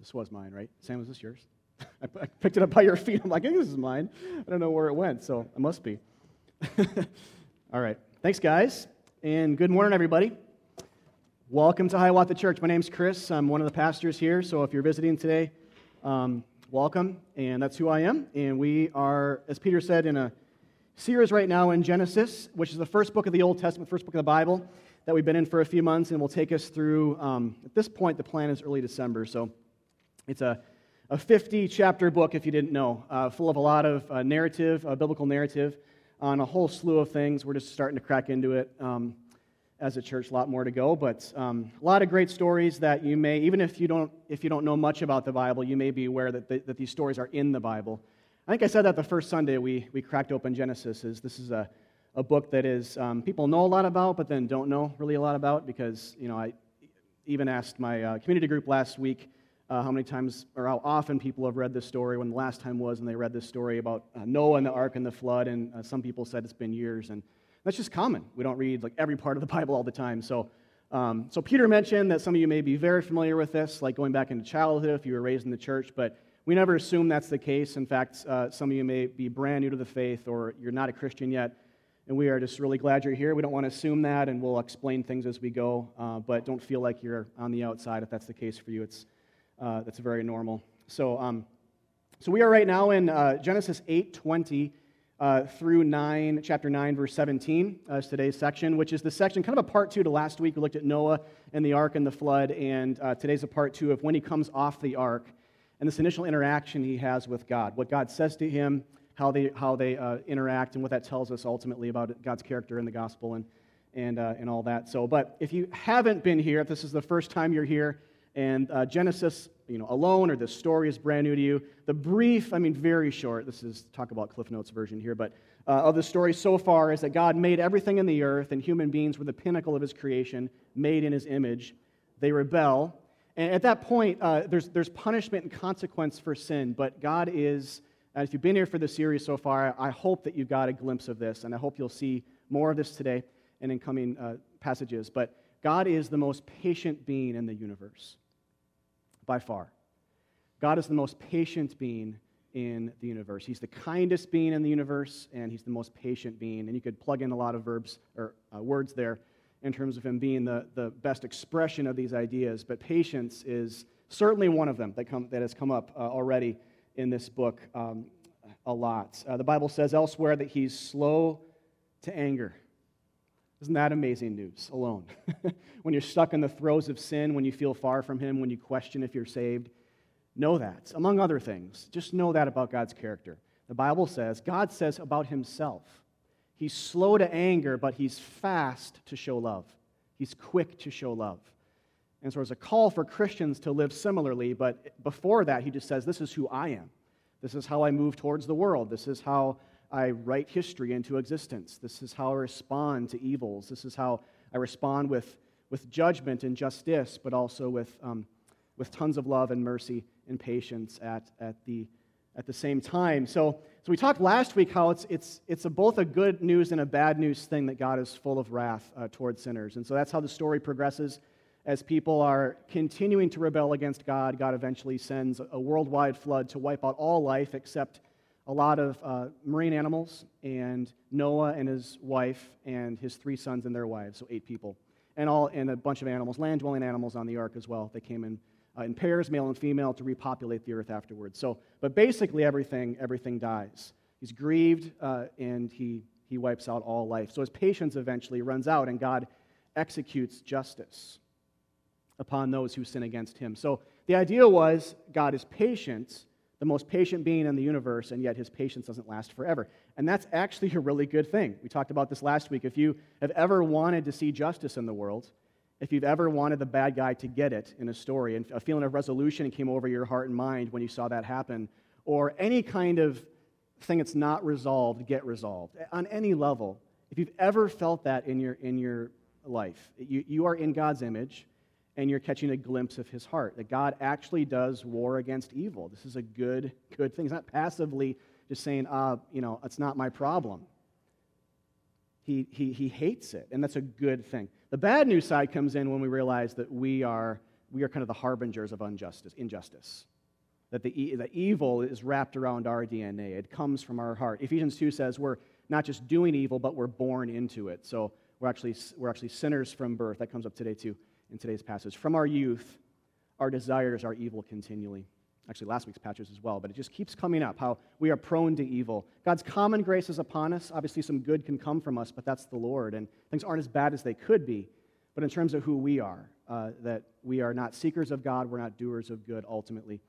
This was mine, right? Sam, was this yours? I picked it up by your feet. I'm like, this is mine. I don't know where it went, so it must be. All right. Thanks, guys. And good morning, everybody. Welcome to Hiawatha Church. My name's Chris. I'm one of the pastors here. So if you're visiting today, um, welcome. And that's who I am. And we are, as Peter said, in a series right now in Genesis, which is the first book of the Old Testament, first book of the Bible that we've been in for a few months, and will take us through. Um, at this point, the plan is early December. So it's a, a 50 chapter book, if you didn't know, uh, full of a lot of uh, narrative, uh, biblical narrative on a whole slew of things. We're just starting to crack into it um, as a church, a lot more to go, but um, a lot of great stories that you may, even if you don't, if you don't know much about the Bible, you may be aware that, the, that these stories are in the Bible. I think I said that the first Sunday we, we cracked open Genesis. Is this is a, a book that is um, people know a lot about, but then don't know really a lot about because you know I even asked my uh, community group last week uh, how many times or how often people have read this story, when the last time was, and they read this story about uh, Noah and the ark and the flood, and uh, some people said it's been years, and that's just common. We don't read like every part of the Bible all the time. So, um, so Peter mentioned that some of you may be very familiar with this, like going back into childhood if you were raised in the church, but we never assume that's the case. In fact, uh, some of you may be brand new to the faith, or you're not a Christian yet. And we are just really glad you're here. We don't want to assume that, and we'll explain things as we go. Uh, but don't feel like you're on the outside if that's the case for you. It's uh, that's very normal. So, um, so we are right now in uh, Genesis 8 20 uh, through 9, chapter 9, verse 17, uh, today's section, which is the section, kind of a part two to last week. We looked at Noah and the ark and the flood, and uh, today's a part two of when he comes off the ark and this initial interaction he has with God, what God says to him, how they, how they uh, interact, and what that tells us ultimately about God's character in the gospel and, and, uh, and all that. So, but if you haven't been here, if this is the first time you're here, and uh, Genesis, you know, alone or this story is brand new to you. The brief, I mean, very short. This is talk about Cliff Notes version here, but uh, of the story so far is that God made everything in the earth, and human beings were the pinnacle of His creation, made in His image. They rebel, and at that point, uh, there's there's punishment and consequence for sin. But God is, and if you've been here for the series so far, I hope that you've got a glimpse of this, and I hope you'll see more of this today and in coming uh, passages. But God is the most patient being in the universe by far. God is the most patient being in the universe. He's the kindest being in the universe, and he's the most patient being. And you could plug in a lot of verbs or uh, words there in terms of him being the, the best expression of these ideas. But patience is certainly one of them that, come, that has come up uh, already in this book um, a lot. Uh, the Bible says elsewhere that he's slow to anger. Isn't that amazing news alone? when you're stuck in the throes of sin, when you feel far from Him, when you question if you're saved, know that. Among other things, just know that about God's character. The Bible says, God says about Himself, He's slow to anger, but He's fast to show love. He's quick to show love. And so there's a call for Christians to live similarly, but before that, He just says, This is who I am. This is how I move towards the world. This is how I write history into existence. This is how I respond to evils. This is how I respond with, with judgment and justice, but also with, um, with tons of love and mercy and patience at, at, the, at the same time. So, so we talked last week how it's, it's, it's a, both a good news and a bad news thing that God is full of wrath uh, towards sinners. And so that's how the story progresses. As people are continuing to rebel against God, God eventually sends a worldwide flood to wipe out all life except a lot of uh, marine animals, and Noah and his wife and his three sons and their wives, so eight people, and all and a bunch of animals, land-dwelling animals on the ark as well. They came in uh, in pairs, male and female, to repopulate the earth afterwards. So, but basically everything everything dies. He's grieved, uh, and he he wipes out all life. So his patience eventually runs out, and God executes justice upon those who sin against him. So the idea was God is patient the most patient being in the universe, and yet his patience doesn't last forever. And that's actually a really good thing. We talked about this last week. If you have ever wanted to see justice in the world, if you've ever wanted the bad guy to get it in a story, and a feeling of resolution came over your heart and mind when you saw that happen, or any kind of thing that's not resolved get resolved on any level, if you've ever felt that in your, in your life, you, you are in God's image and you're catching a glimpse of his heart that God actually does war against evil. This is a good, good thing. He's not passively just saying, ah, you know, it's not my problem. He, he, he hates it, and that's a good thing. The bad news side comes in when we realize that we are we are kind of the harbingers of injustice. injustice. That the, the evil is wrapped around our DNA. It comes from our heart. Ephesians 2 says we're not just doing evil, but we're born into it. So we're actually, we're actually sinners from birth. That comes up today, too, in today's passage. From our youth, our desires are evil continually. Actually, last week's passage as well, but it just keeps coming up how we are prone to evil. God's common grace is upon us. Obviously, some good can come from us, but that's the Lord, and things aren't as bad as they could be. But in terms of who we are, uh, that we are not seekers of God, we're not doers of good ultimately.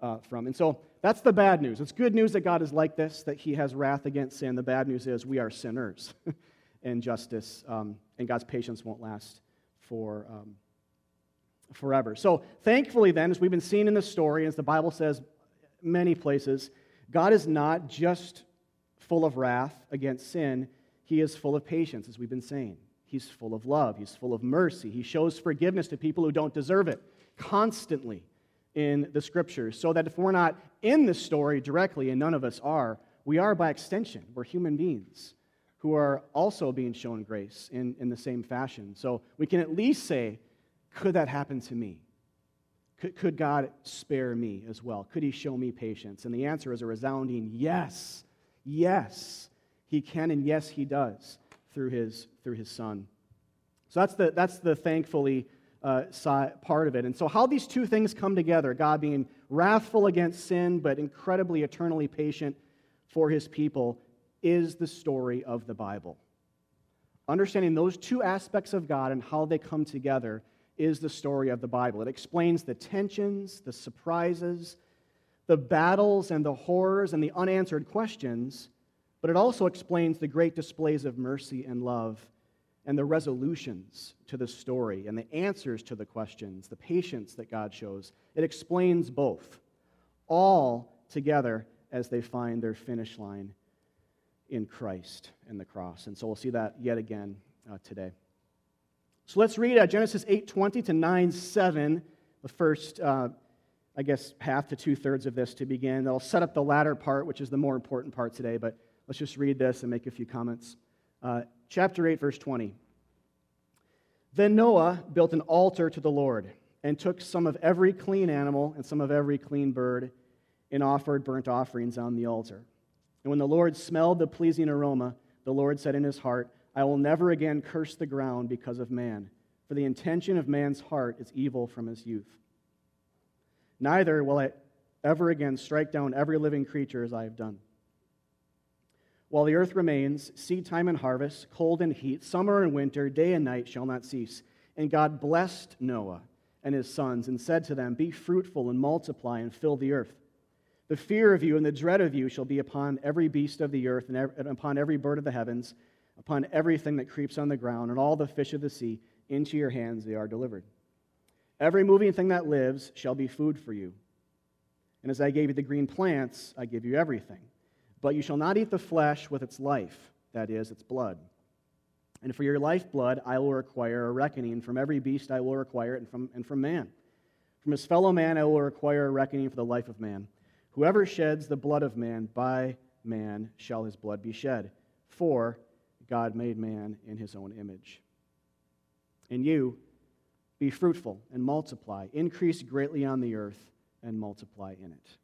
Uh, from. And so that's the bad news. It's good news that God is like this, that He has wrath against sin. The bad news is we are sinners, and justice um, and God's patience won't last for um, forever. So thankfully, then, as we've been seeing in the story, as the Bible says many places, God is not just full of wrath against sin; He is full of patience, as we've been saying. He's full of love. He's full of mercy. He shows forgiveness to people who don't deserve it constantly in the scriptures. So that if we're not in the story directly, and none of us are, we are by extension. We're human beings who are also being shown grace in, in the same fashion. So we can at least say, could that happen to me? Could, could God spare me as well? Could He show me patience? And the answer is a resounding yes. Yes, He can, and yes, He does through his, through his son. So that's the, that's the thankfully uh, part of it. And so, how these two things come together God being wrathful against sin, but incredibly eternally patient for his people, is the story of the Bible. Understanding those two aspects of God and how they come together is the story of the Bible. It explains the tensions, the surprises, the battles, and the horrors, and the unanswered questions but it also explains the great displays of mercy and love and the resolutions to the story and the answers to the questions, the patience that God shows. It explains both, all together as they find their finish line in Christ and the cross. And so we'll see that yet again uh, today. So let's read uh, Genesis 8:20 to 9:7, the first, uh, I guess, half to two thirds of this to begin. That'll set up the latter part, which is the more important part today. But Let's just read this and make a few comments. Uh, chapter 8, verse 20. Then Noah built an altar to the Lord and took some of every clean animal and some of every clean bird and offered burnt offerings on the altar. And when the Lord smelled the pleasing aroma, the Lord said in his heart, I will never again curse the ground because of man, for the intention of man's heart is evil from his youth. Neither will I ever again strike down every living creature as I have done. While the earth remains, seed time and harvest, cold and heat, summer and winter, day and night shall not cease. And God blessed Noah and his sons and said to them, Be fruitful and multiply and fill the earth. The fear of you and the dread of you shall be upon every beast of the earth and upon every bird of the heavens, upon everything that creeps on the ground, and all the fish of the sea. Into your hands they are delivered. Every moving thing that lives shall be food for you. And as I gave you the green plants, I give you everything. But you shall not eat the flesh with its life, that is, its blood. And for your lifeblood I will require a reckoning. From every beast I will require it, and from, and from man. From his fellow man I will require a reckoning for the life of man. Whoever sheds the blood of man, by man shall his blood be shed. For God made man in his own image. And you, be fruitful and multiply, increase greatly on the earth, and multiply in it.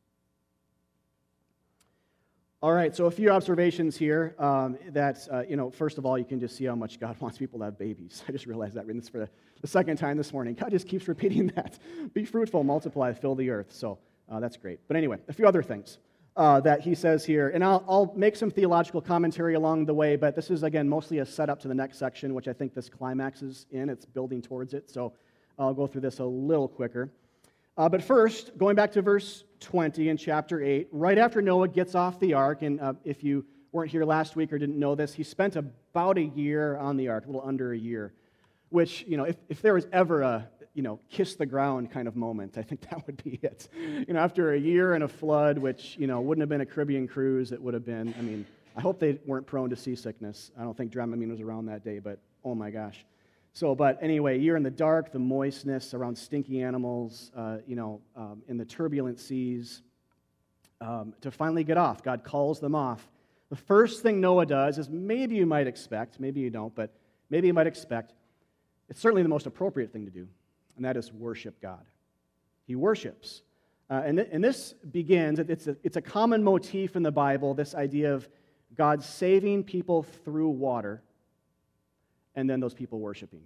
All right, so a few observations here. Um, that, uh, you know, first of all, you can just see how much God wants people to have babies. I just realized that reading this for the, the second time this morning. God just keeps repeating that. Be fruitful, multiply, fill the earth. So uh, that's great. But anyway, a few other things uh, that he says here. And I'll, I'll make some theological commentary along the way, but this is, again, mostly a setup to the next section, which I think this climaxes in. It's building towards it. So I'll go through this a little quicker. Uh, but first, going back to verse 20 in chapter 8, right after Noah gets off the ark, and uh, if you weren't here last week or didn't know this, he spent about a year on the ark, a little under a year, which, you know, if, if there was ever a, you know, kiss the ground kind of moment, I think that would be it. You know, after a year and a flood, which, you know, wouldn't have been a Caribbean cruise, it would have been, I mean, I hope they weren't prone to seasickness. I don't think Dramamine was around that day, but oh my gosh. So, but anyway, you're in the dark, the moistness around stinky animals, uh, you know, um, in the turbulent seas. Um, to finally get off, God calls them off. The first thing Noah does is maybe you might expect, maybe you don't, but maybe you might expect, it's certainly the most appropriate thing to do. And that is worship God. He worships. Uh, and, th- and this begins, it's a, it's a common motif in the Bible, this idea of God saving people through water and then those people worshiping.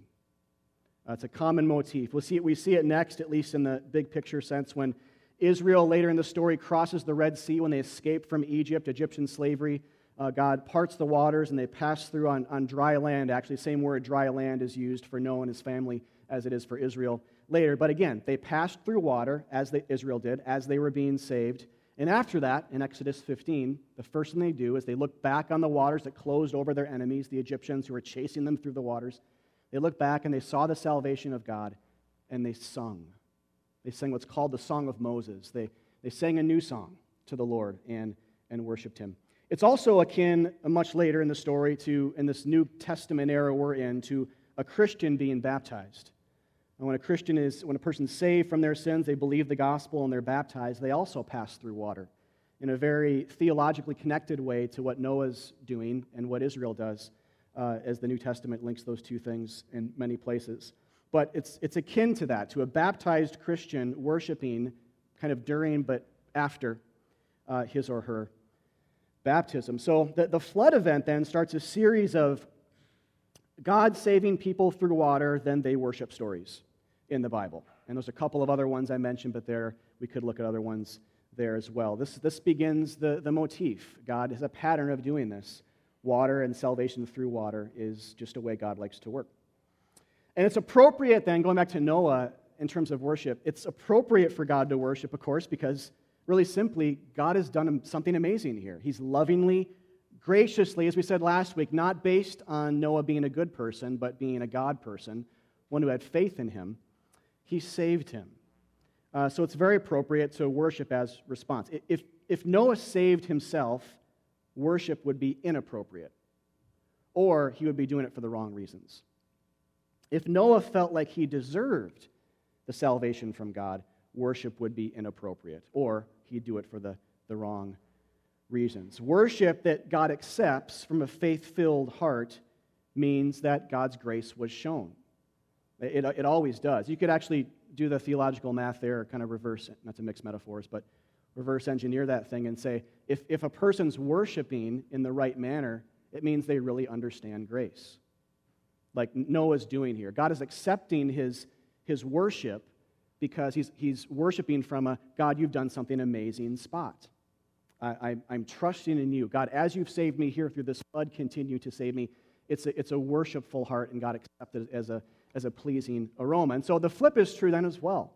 Uh, it's a common motif. We'll see it, we see it next, at least in the big picture sense, when Israel later in the story crosses the Red Sea when they escape from Egypt, Egyptian slavery. Uh, God parts the waters and they pass through on, on dry land. Actually, same word, dry land, is used for Noah and his family as it is for Israel later. But again, they passed through water, as they, Israel did, as they were being saved. And after that, in Exodus 15, the first thing they do is they look back on the waters that closed over their enemies, the Egyptians who were chasing them through the waters. They look back and they saw the salvation of God, and they sung. They sang what's called the Song of Moses. They, they sang a new song to the Lord and, and worshiped him. It's also akin, uh, much later in the story, to, in this New Testament era we're in, to a Christian being baptized. And when a Christian is, when a person's saved from their sins, they believe the gospel and they're baptized, they also pass through water in a very theologically connected way to what Noah's doing and what Israel does, uh, as the New Testament links those two things in many places. But it's, it's akin to that, to a baptized Christian worshiping kind of during but after uh, his or her baptism. So the, the flood event then starts a series of God saving people through water, then they worship stories in the Bible. And there's a couple of other ones I mentioned, but there we could look at other ones there as well. This, this begins the, the motif. God has a pattern of doing this. Water and salvation through water is just a way God likes to work. And it's appropriate then, going back to Noah in terms of worship, it's appropriate for God to worship, of course, because really simply, God has done something amazing here. He's lovingly, graciously, as we said last week, not based on Noah being a good person, but being a God person, one who had faith in him, he saved him. Uh, so it's very appropriate to worship as response. If, if Noah saved himself, worship would be inappropriate, or he would be doing it for the wrong reasons. If Noah felt like he deserved the salvation from God, worship would be inappropriate, or he'd do it for the, the wrong reasons. Worship that God accepts from a faith filled heart means that God's grace was shown. It, it always does. You could actually do the theological math there, kind of reverse, not to mix metaphors, but reverse engineer that thing and say if, if a person's worshiping in the right manner, it means they really understand grace like Noah's doing here. God is accepting his, his worship because he's, he's worshiping from a God, you've done something amazing spot. I, I, am trusting in you. God, as you've saved me here through this flood, continue to save me. It's a, it's a worshipful heart, and God accepted it as a, as a pleasing aroma. And so the flip is true then as well.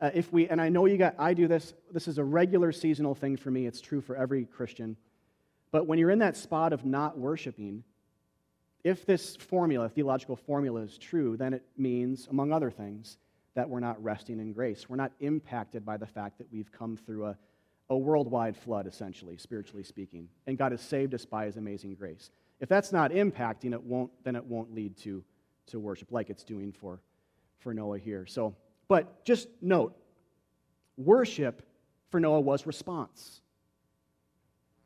Uh, if we, and I know you got, I do this, this is a regular seasonal thing for me. It's true for every Christian. But when you're in that spot of not worshiping, if this formula, theological formula, is true, then it means, among other things, that we're not resting in grace. We're not impacted by the fact that we've come through a, a worldwide flood, essentially, spiritually speaking, and God has saved us by his amazing grace. If that's not impacting, it won't, then it won't lead to, to worship like it's doing for, for Noah here. So, but just note, worship for Noah was response.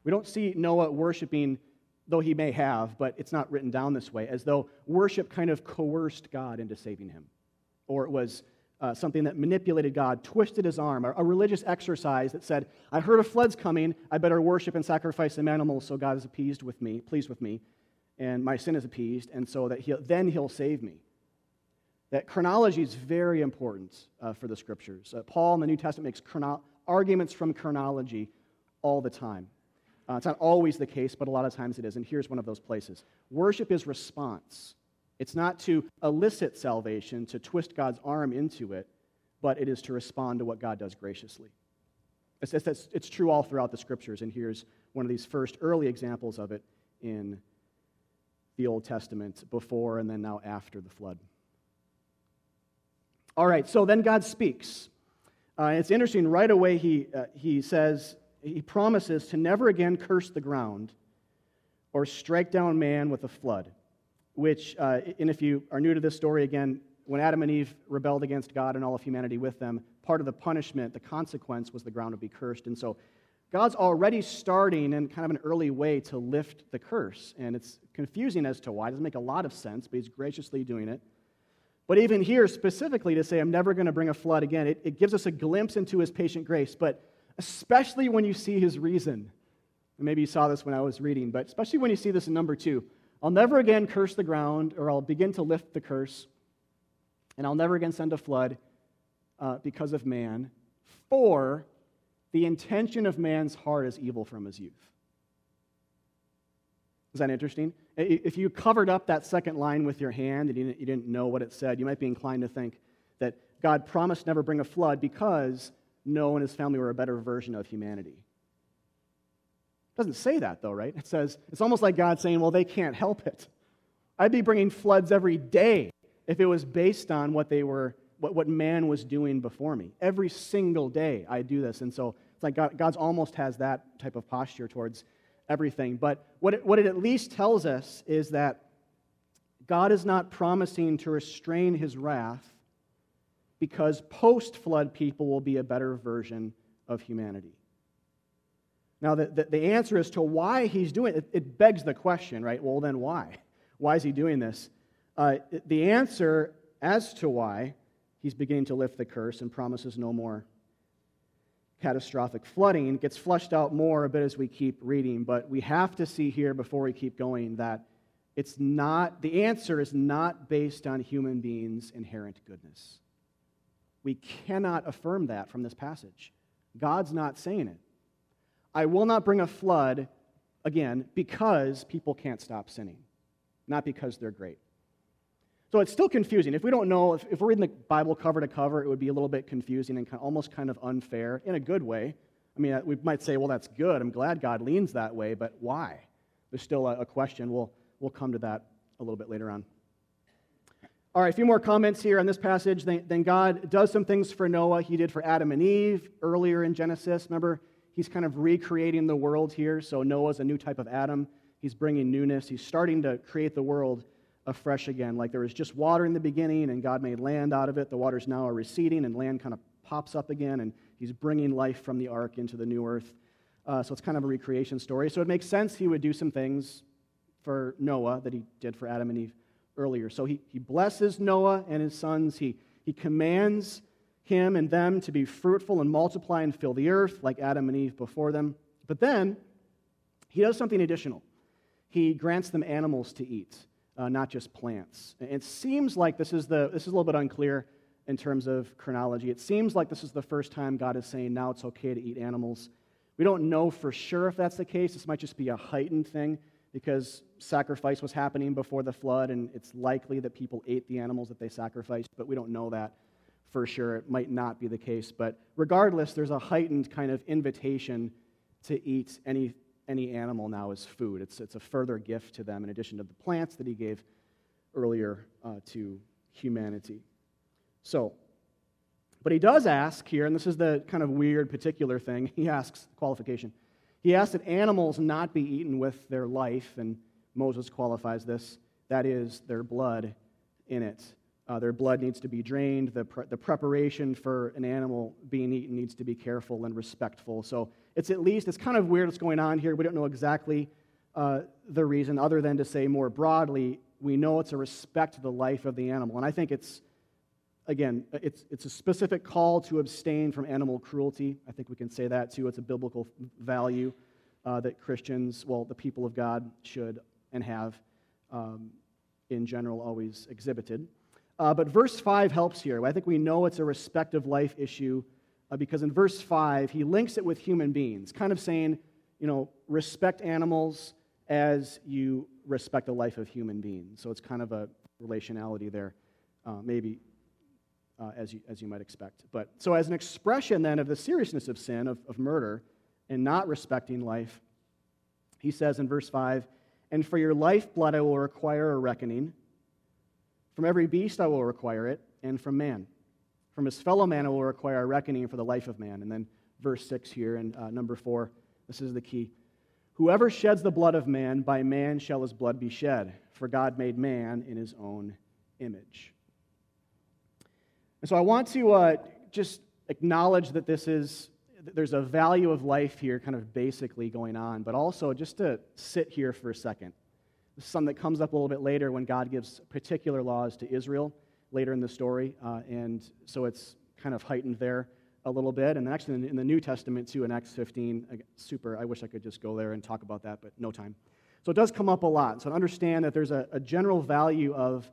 We don't see Noah worshiping though he may have, but it's not written down this way, as though worship kind of coerced God into saving him. Or it was uh, something that manipulated God, twisted his arm, a, a, religious exercise that said, I heard a flood's coming, I better worship and sacrifice some animals so God is appeased with me, pleased with me, and my sin is appeased, and so that he'll, then he'll save me. That chronology is very important uh, for the scriptures. Uh, Paul in the New Testament makes chrono- arguments from chronology all the time. Uh, it's not always the case, but a lot of times it is. And here's one of those places worship is response. It's not to elicit salvation, to twist God's arm into it, but it is to respond to what God does graciously. It's, it's, it's true all throughout the scriptures, and here's one of these first early examples of it in the Old Testament, before and then now after the flood. All right, so then God speaks. Uh, it's interesting, right away he, uh, he says, he promises to never again curse the ground or strike down man with a flood. Which, uh, and if you are new to this story, again, when Adam and Eve rebelled against God and all of humanity with them, part of the punishment, the consequence, was the ground would be cursed. And so God's already starting in kind of an early way to lift the curse. And it's confusing as to why. It doesn't make a lot of sense, but He's graciously doing it. But even here, specifically to say, I'm never going to bring a flood again, it, it gives us a glimpse into his patient grace. But especially when you see his reason, and maybe you saw this when I was reading, but especially when you see this in number two I'll never again curse the ground, or I'll begin to lift the curse, and I'll never again send a flood uh, because of man, for the intention of man's heart is evil from his youth. Is that interesting? If you covered up that second line with your hand and you didn't, know what it said, you might be inclined to think that God promised never bring a flood because Noah and his family were a better version of humanity. It doesn't say that, though, right? It says, it's almost like God saying, well, they can't help it. I'd be bringing floods every day if it was based on what they were, what, what man was doing before me. Every single day I do this. And so it's like God, God's almost has that type of posture towards everything. But what it, what it at least tells us is that God is not promising to restrain his wrath because post flood people will be a better version of humanity. Now, the, the, the, answer as to why he's doing it, it begs the question, right? Well, then why? Why is he doing this? Uh, the answer as to why he's beginning to lift the curse and promises no more catastrophic flooding gets flushed out more a bit as we keep reading, but we have to see here before we keep going that it's not, the answer is not based on human beings' inherent goodness. We cannot affirm that from this passage. God's not saying it. I will not bring a flood again because people can't stop sinning, not because they're great. So it's still confusing. If we don't know, if, if we're reading the Bible cover to cover, it would be a little bit confusing and kind almost kind of unfair in a good way. I mean, uh, we might say, well, that's good. I'm glad God leans that way, but why? There's still a, a question. We'll, we'll come to that a little bit later on. All right, a few more comments here on this passage. Then, then God does some things for Noah. He did for Adam and Eve earlier in Genesis. Remember, he's kind of recreating the world here. So Noah's a new type of Adam. He's bringing newness. He's starting to create the world afresh again. Like there was just water in the beginning, and God made land out of it. The waters now are receding, and land kind of pops up again, and He's bringing life from the ark into the new earth. Uh, so it's kind of a recreation story. So it makes sense He would do some things for Noah that He did for Adam and Eve earlier. So He, he blesses Noah and his sons. He, he commands him and them to be fruitful and multiply and fill the earth like Adam and Eve before them. But then he does something additional. He grants them animals to eat uh, not just plants. It seems like this is, the, this is a little bit unclear in terms of chronology. It seems like this is the first time God is saying now it's okay to eat animals. We don't know for sure if that's the case. This might just be a heightened thing because sacrifice was happening before the flood, and it's likely that people ate the animals that they sacrificed, but we don't know that for sure. It might not be the case. But regardless, there's a heightened kind of invitation to eat any any animal now as food. It's, it's a further gift to them in addition to the plants that he gave earlier uh, to humanity. So, but he does ask here, and this is the kind of weird particular thing, he asks qualification. He asks that animals not be eaten with their life, and Moses qualifies this that is, their blood in it. Uh, their blood needs to be drained. The, pre- the preparation for an animal being eaten needs to be careful and respectful. So it's at least, it's kind of weird what's going on here. We don't know exactly uh, the reason, other than to say more broadly, we know it's a respect to the life of the animal. And I think it's, again, it's, it's a specific call to abstain from animal cruelty. I think we can say that too. It's a biblical value uh, that Christians, well, the people of God should and have um, in general always exhibited. Uh, but verse 5 helps here. I think we know it's a respect of life issue uh, because in verse 5, he links it with human beings, kind of saying, you know, respect animals as you respect the life of human beings. So it's kind of a relationality there, uh, maybe uh, as, you, as you might expect. But so, as an expression then of the seriousness of sin, of, of murder, and not respecting life, he says in verse 5 And for your lifeblood I will require a reckoning. From every beast I will require it, and from man. From his fellow man, it will require a reckoning for the life of man. And then verse 6 here and uh, number 4, this is the key. Whoever sheds the blood of man, by man shall his blood be shed, for God made man in his own image. And so I want to uh, just acknowledge that this is, there's a value of life here, kind of basically going on, but also just to sit here for a second. This is something that comes up a little bit later when God gives particular laws to Israel later in the story, uh, and so it's kind of heightened there a little bit. And actually, in the, New Testament, too, in Acts 15, super, I wish I could just go there and talk about that, but no time. So it does come up a lot. So to understand that there's a, a general value of,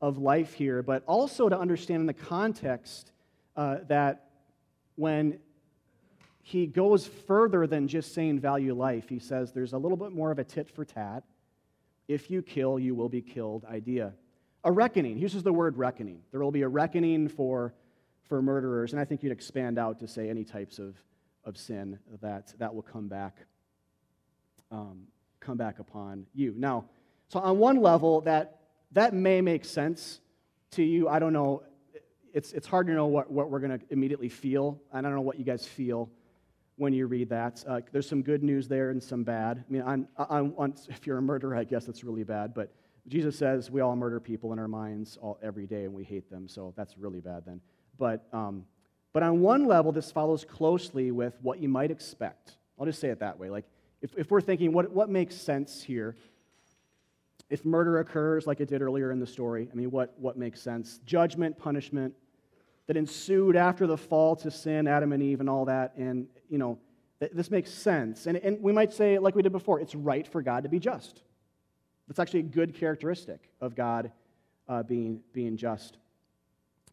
of life here, but also to understand in the context uh, that when he goes further than just saying value life, he says there's a little bit more of a tit for tat. If you kill, you will be killed idea. A reckoning. He uses the word reckoning. There will be a reckoning for for murderers, and I think you'd expand out to say any types of, of sin that, that will come back, um, come back upon you. Now, so on one level, that, that may make sense to you. I don't know. It's, it's hard to know what, what we're going to immediately feel. I don't know what you guys feel when you read that. Uh, there's some good news there and some bad. I mean, on, on, on, if you're a murderer, I guess that's really bad. But Jesus says we all murder people in our minds all, every day and we hate them, so that's really bad then. But, um, but on one level, this follows closely with what you might expect. I'll just say it that way. Like, if, if we're thinking, what, what makes sense here? If murder occurs like it did earlier in the story, I mean, what, what makes sense? Judgment, punishment that ensued after the fall to sin, Adam and Eve, and all that. And, you know, th- this makes sense. And, and we might say, like we did before, it's right for God to be just. That's actually a good characteristic of God uh, being, being just.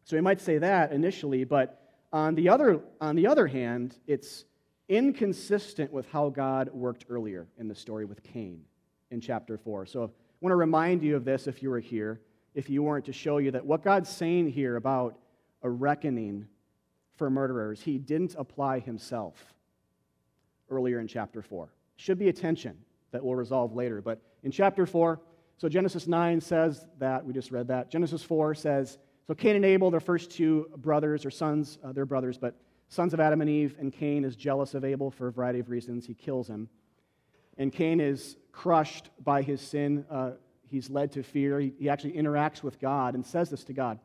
So we might say that initially, but on the other, on the other hand, it's inconsistent with how God worked earlier in the story with Cain in chapter 4. So I want to remind you of this if you were here, if you weren't, to show you that what God's saying here about a reckoning for murderers, he didn't apply himself earlier in chapter 4. Should be a tension that we'll resolve later. But in chapter 4, so Genesis 9 says that, we just read that. Genesis 4 says, so Cain and Abel, their first two brothers or sons, uh, they're brothers, but sons of Adam and Eve, and Cain is jealous of Abel for a variety of reasons. He kills him. And Cain is crushed by his sin. Uh, he's led to fear. He, he, actually interacts with God and says this to God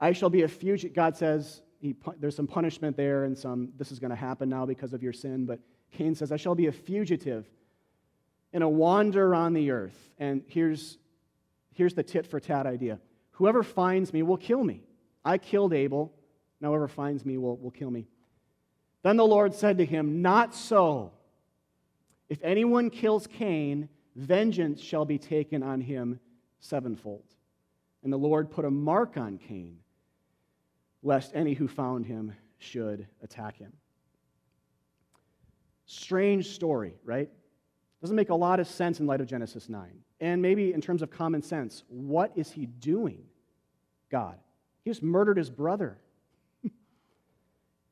I shall be a fugitive. God says he, there's some punishment there and some, this is going to happen now because of your sin. But Cain says, I shall be a fugitive and a wanderer on the earth. And here's, here's the tit for tat idea Whoever finds me will kill me. I killed Abel. Whoever finds me will, will kill me. Then the Lord said to him, Not so. If anyone kills Cain, vengeance shall be taken on him sevenfold. And the Lord put a mark on Cain, lest any who found him should attack him. Strange story, right? Doesn't make a lot of sense in light of Genesis 9. And maybe in terms of common sense, what is he doing? God. He just murdered his brother.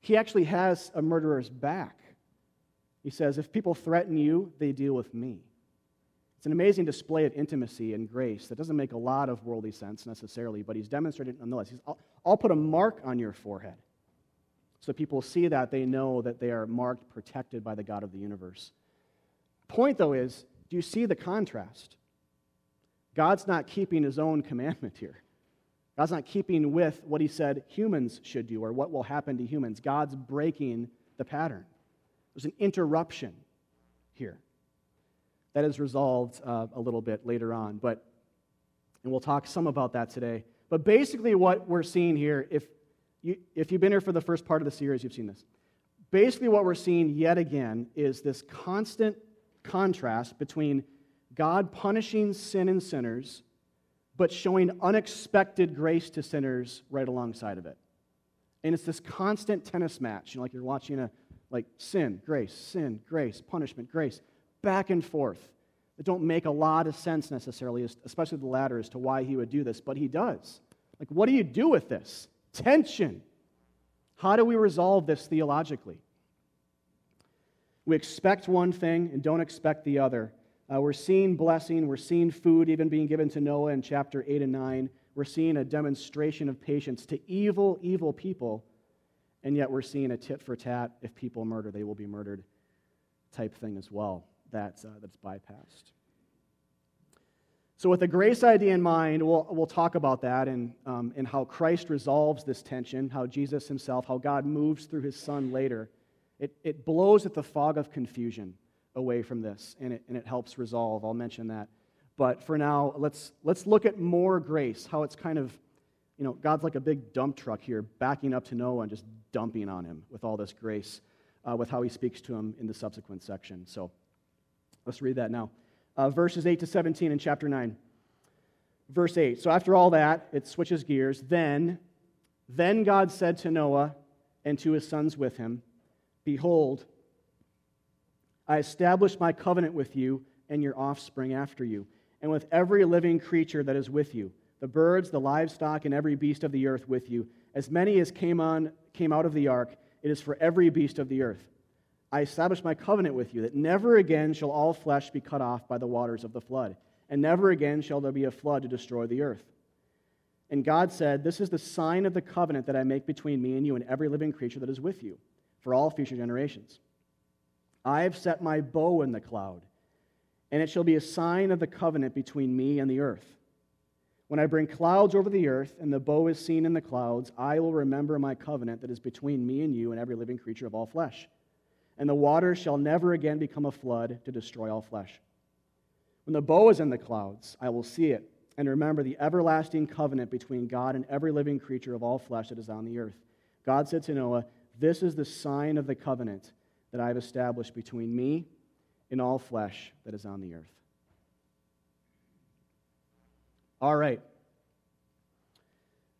he actually has a murderer's back. He says, If people threaten you, they deal with me. It's an amazing display of intimacy and grace that doesn't make a lot of worldly sense necessarily, but he's demonstrated it nonetheless. He's, I'll, I'll put a mark on your forehead. So people see that, they know that they are marked, protected by the God of the universe. Point, though, is do you see the contrast? God's not keeping his own commandment here. God's not keeping with what he said humans should do or what will happen to humans. God's breaking the pattern. There's an interruption here that is resolved uh, a little bit later on, but and we'll talk some about that today. But basically, what we're seeing here, if you, if you've been here for the first part of the series, you've seen this. Basically, what we're seeing yet again is this constant contrast between God punishing sin and sinners but showing unexpected grace to sinners right alongside of it. And it's this constant tennis match, you know, like you're watching a like sin, grace, sin, grace, punishment, grace, back and forth. That don't make a lot of sense necessarily, especially the latter as to why he would do this, but he does. Like, what do you do with this? Tension. How do we resolve this theologically? We expect one thing and don't expect the other. Uh, we're seeing blessing. We're seeing food even being given to Noah in chapter 8 and 9. We're seeing a demonstration of patience to evil, evil people. And yet we're seeing a tit for tat if people murder, they will be murdered type thing as well. That's, uh, that's bypassed. So, with the grace idea in mind, we'll, we'll talk about that and, um, and how Christ resolves this tension, how Jesus himself, how God moves through his Son later. It, it blows at the fog of confusion away from this, and it, and it helps resolve. I'll mention that. But for now, let's, let's look at more grace, how it's kind of You know, God's like a big dump truck here, backing up to Noah and just dumping on him with all this grace, uh, with how he speaks to him in the subsequent section. So let's read that now. Uh, verses 8 to 17 in chapter 9. Verse 8. So after all that, it switches gears. Then, then God said to Noah and to his sons with him, Behold, I establish my covenant with you and your offspring after you, and with every living creature that is with you, the birds, the livestock, and every beast of the earth with you, as many as came, on, came out of the ark, it is for every beast of the earth. I establish my covenant with you that never again shall all flesh be cut off by the waters of the flood, and never again shall there be a flood to destroy the earth. And God said, This is the sign of the covenant that I make between me and you and every living creature that is with you for all future generations. I have set my bow in the cloud, and it shall be a sign of the covenant between me and the earth. When I bring clouds over the earth, and the bow is seen in the clouds, I will remember my covenant that is between me and you and every living creature of all flesh. And the waters shall never again become a flood to destroy all flesh. When the bow is in the clouds, I will see it, and remember the everlasting covenant between God and every living creature of all flesh that is on the earth. God said to Noah, This is the sign of the covenant that I have established between me and all flesh that is on the earth. All right.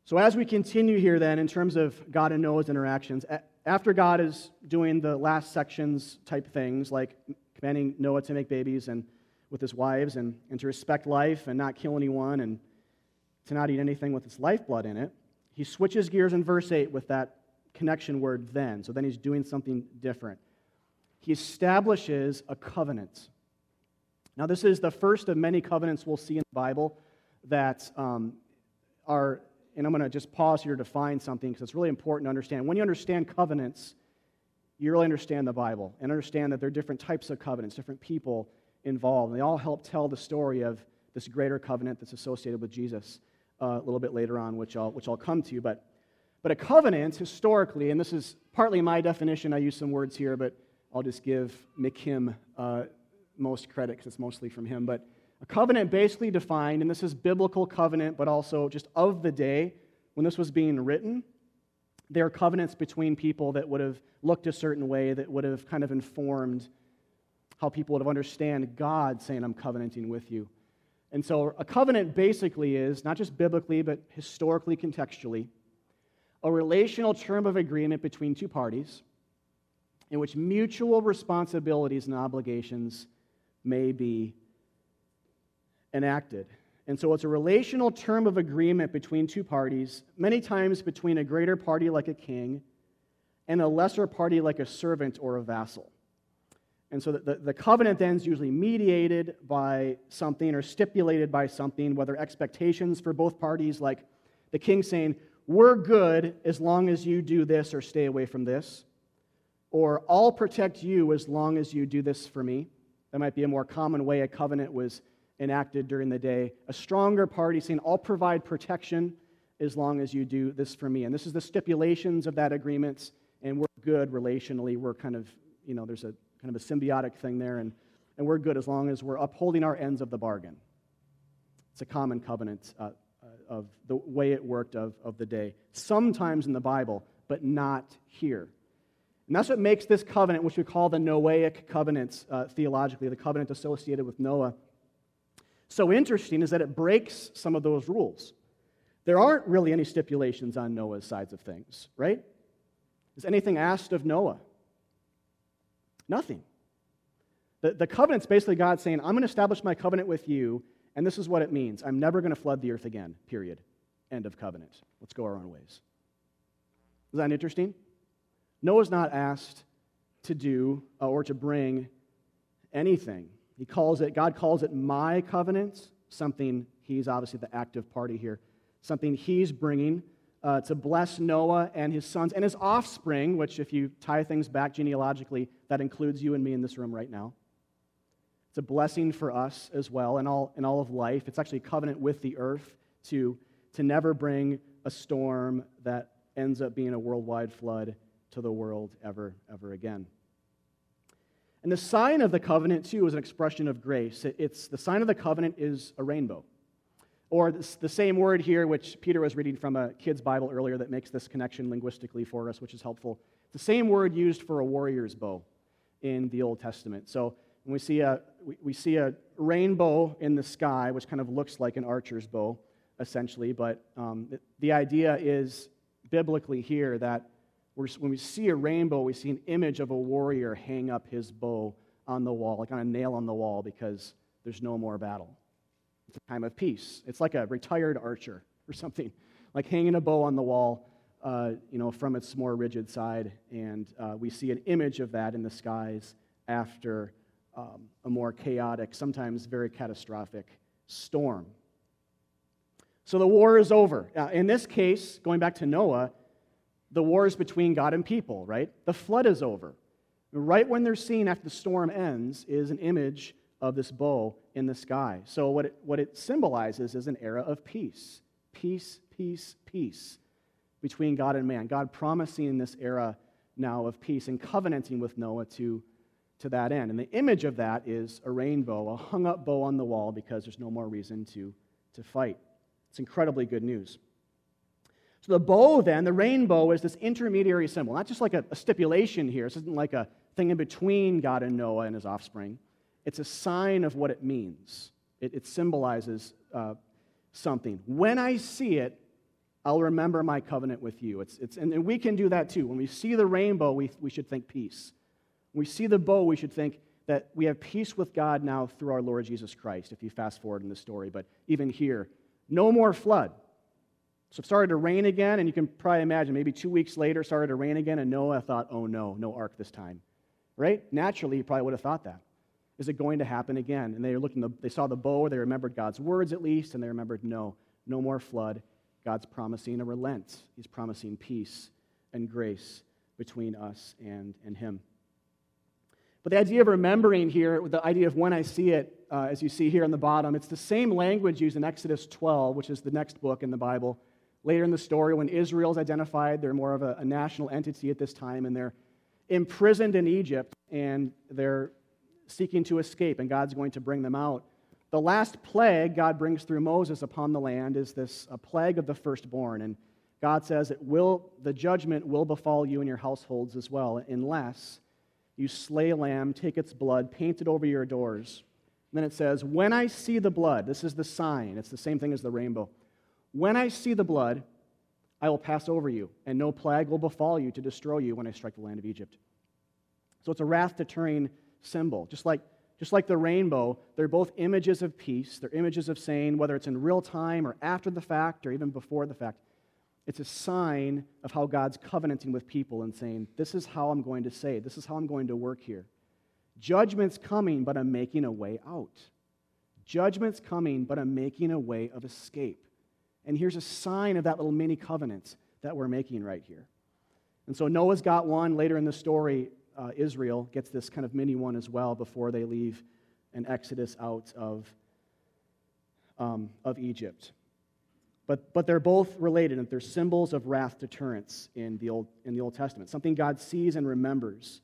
So, as we continue here, then, in terms of God and Noah's interactions, after God is doing the last sections type things, like commanding Noah to make babies and with his wives and, and to respect life and not kill anyone and to not eat anything with its lifeblood in it, he switches gears in verse 8 with that connection word then. So then he's doing something different he establishes a covenant. Now, this is the first of many covenants we'll see in the Bible that um, are, and I'm going to just pause here to find something because it's really important to understand. When you understand covenants, you really understand the Bible and understand that there are different types of covenants, different people involved. And they all help tell the story of this greater covenant that's associated with Jesus uh, a little bit later on, which I'll, which I'll come to. But, but a covenant, historically, and this is partly my definition, I use some words here, but I'll just give McKim uh, most credit because it's mostly from him. But a covenant basically defined, and this is biblical covenant, but also just of the day when this was being written, there are covenants between people that would have looked a certain way, that would have kind of informed how people would have understand God saying, I'm covenanting with you. And so a covenant basically is, not just biblically, but historically, contextually, a relational term of agreement between two parties in which mutual responsibilities and obligations may be enacted. And so it's a relational term of agreement between two parties, many times between a greater party like a king and a lesser party like a servant or a vassal. And so the, the, covenant then is usually mediated by something or stipulated by something, whether expectations for both parties, like the king saying, We're good as long as you do this or stay away from this, or I'll protect you as long as you do this for me. That might be a more common way a covenant was enacted during the day. A stronger party saying, I'll provide protection as long as you do this for me. And this is the stipulations of that agreement, and we're good relationally. We're kind of, you know, there's a kind of a symbiotic thing there, and, and we're good as long as we're upholding our ends of the bargain. It's a common covenant uh, of the way it worked of, of the day. Sometimes in the Bible, but not here. And that's what makes this covenant, which we call the Noahic covenant uh, theologically, the covenant associated with Noah, so interesting is that it breaks some of those rules. There aren't really any stipulations on Noah's sides of things, right? Is anything asked of Noah? Nothing. The, the covenant's basically God saying, I'm going to establish my covenant with you, and this is what it means. I'm never going to flood the earth again, period. End of covenant. Let's go our own ways. Is that interesting? Noah's not asked to do uh, or to bring anything. He calls it, God calls it my covenant, something he's obviously the active party here, something he's bringing uh, to bless Noah and his sons and his offspring, which, if you tie things back genealogically, that includes you and me in this room right now. It's a blessing for us as well in all, in all of life. It's actually a covenant with the earth to, to never bring a storm that ends up being a worldwide flood to the world ever, ever again. And the sign of the covenant, too, is an expression of grace. It's, the sign of the covenant is a rainbow. Or the same word here, which Peter was reading from a kid's Bible earlier that makes this connection linguistically for us, which is helpful. The same word used for a warrior's bow in the Old Testament. So when we see a, we, we see a rainbow in the sky, which kind of looks like an archer's bow, essentially, but um, the, the idea is biblically here that when we see a rainbow, we see an image of a warrior hang up his bow on the wall, like on a nail on the wall, because there's no more battle. It's a time of peace. It's like a retired archer or something, like hanging a bow on the wall, uh, you know, from its more rigid side. And uh, we see an image of that in the skies after um, a more chaotic, sometimes very catastrophic storm. So the war is over. Uh, in this case, going back to Noah, the war is between God and people, right? The flood is over. Right when they're seen after the storm ends is an image of this bow in the sky. So, what it, what it symbolizes is an era of peace. Peace, peace, peace between God and man. God promising this era now of peace and covenanting with Noah to, to that end. And the image of that is a rainbow, a hung up bow on the wall because there's no more reason to, to fight. It's incredibly good news. So the bow, then, the rainbow, is this intermediary symbol, not just like a, a stipulation here. This isn't like a thing in between God and Noah and his offspring. It's a sign of what it means. It, it symbolizes uh, something. When I see it, I'll remember my covenant with you. It's, it's, and, and we can do that too. When we see the rainbow, we, we should think peace. When we see the bow, we should think that we have peace with God now through our Lord Jesus Christ, if you fast forward in the story. But even here, no more flood. So it started to rain again, and you can probably imagine maybe two weeks later started to rain again, and Noah thought, oh no, no ark this time. Right? Naturally, you probably would have thought that. Is it going to happen again? And they were looking, they saw the bow, or they remembered God's words at least, and they remembered, no, no more flood. God's promising a relent. He's promising peace and grace between us and, and Him. But the idea of remembering here, the idea of when I see it, uh, as you see here on the bottom, it's the same language used in Exodus 12, which is the next book in the Bible. Later in the story, when Israel's identified, they're more of a, a national entity at this time, and they're imprisoned in Egypt, and they're seeking to escape, and God's going to bring them out. The last plague God brings through Moses upon the land is this a plague of the firstborn. And God says it will, the judgment will befall you and your households as well, unless you slay a lamb, take its blood, paint it over your doors. And then it says, When I see the blood, this is the sign, it's the same thing as the rainbow. When I see the blood, I will pass over you, and no plague will befall you to destroy you when I strike the land of Egypt. So it's a wrath deterring symbol. Just like, just like the rainbow, they're both images of peace. They're images of saying, whether it's in real time or after the fact or even before the fact, it's a sign of how God's covenanting with people and saying, This is how I'm going to say, this is how I'm going to work here. Judgment's coming, but I'm making a way out. Judgment's coming, but I'm making a way of escape. And here's a sign of that little mini covenant that we're making right here. And so Noah's got one. Later in the story, uh, Israel gets this kind of mini one as well before they leave an exodus out of, um, of Egypt. But, but they're both related, and they're symbols of wrath deterrence in the Old, in the Old Testament, something God sees and remembers.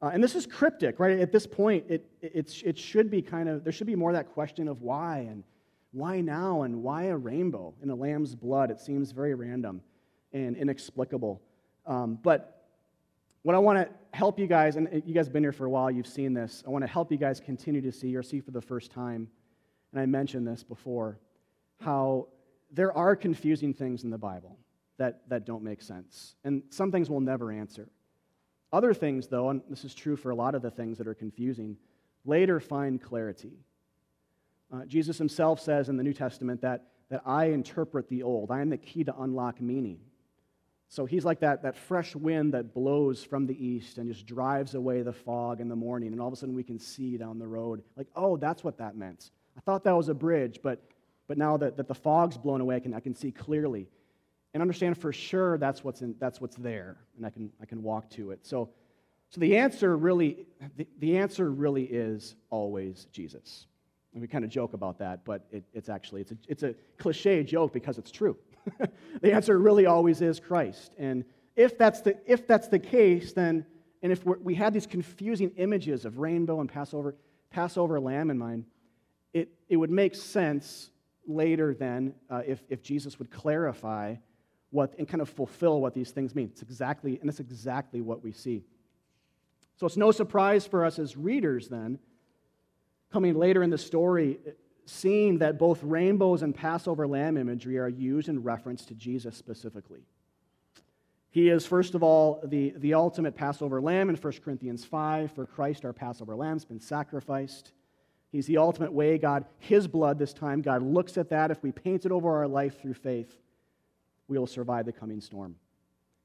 Uh, and this is cryptic, right? At this point, it, it, it should be kind of, there should be more that question of why and why now and why a rainbow in a lamb's blood. It seems very random and inexplicable. Um, but what I want to help you guys, and you guys have been here for a while, you've seen this. I want to help you guys continue to see or see for the first time, and I mentioned this before, how there are confusing things in the Bible that, that don't make sense. And some things we'll never answer. Other things, though, and this is true for a lot of the things that are confusing, later find clarity. Uh, Jesus himself says in the New Testament that, that I interpret the old. I am the key to unlock meaning. So he's like that, that fresh wind that blows from the east and just drives away the fog in the morning, and all of a sudden we can see down the road. Like, oh, that's what that meant. I thought that was a bridge, but but now that, that the fog's blown away, I can, I can see clearly and understand for sure that's what's, in, that's what's there, and I can, I can walk to it. So, so the answer really, the, the answer really is always Jesus. And we kind of joke about that, but it, it's actually, it's a, it's a cliche joke because it's true. the answer really always is Christ. And if that's the, if that's the case, then, and if we had these confusing images of rainbow and Passover, Passover lamb in mind, it, it would make sense later then uh, if, if Jesus would clarify what and kind of fulfill what these things mean. It's exactly, and it's exactly what we see. So it's no surprise for us as readers then, coming later in the story, seeing that both rainbows and Passover lamb imagery are used in reference to Jesus specifically. He is, first of all, the, the ultimate Passover lamb in 1 Corinthians 5. For Christ, our Passover lamb, has been sacrificed. He's the ultimate way. God, His blood this time, God looks at that. If we paint it over our life through faith, we will survive the coming storm.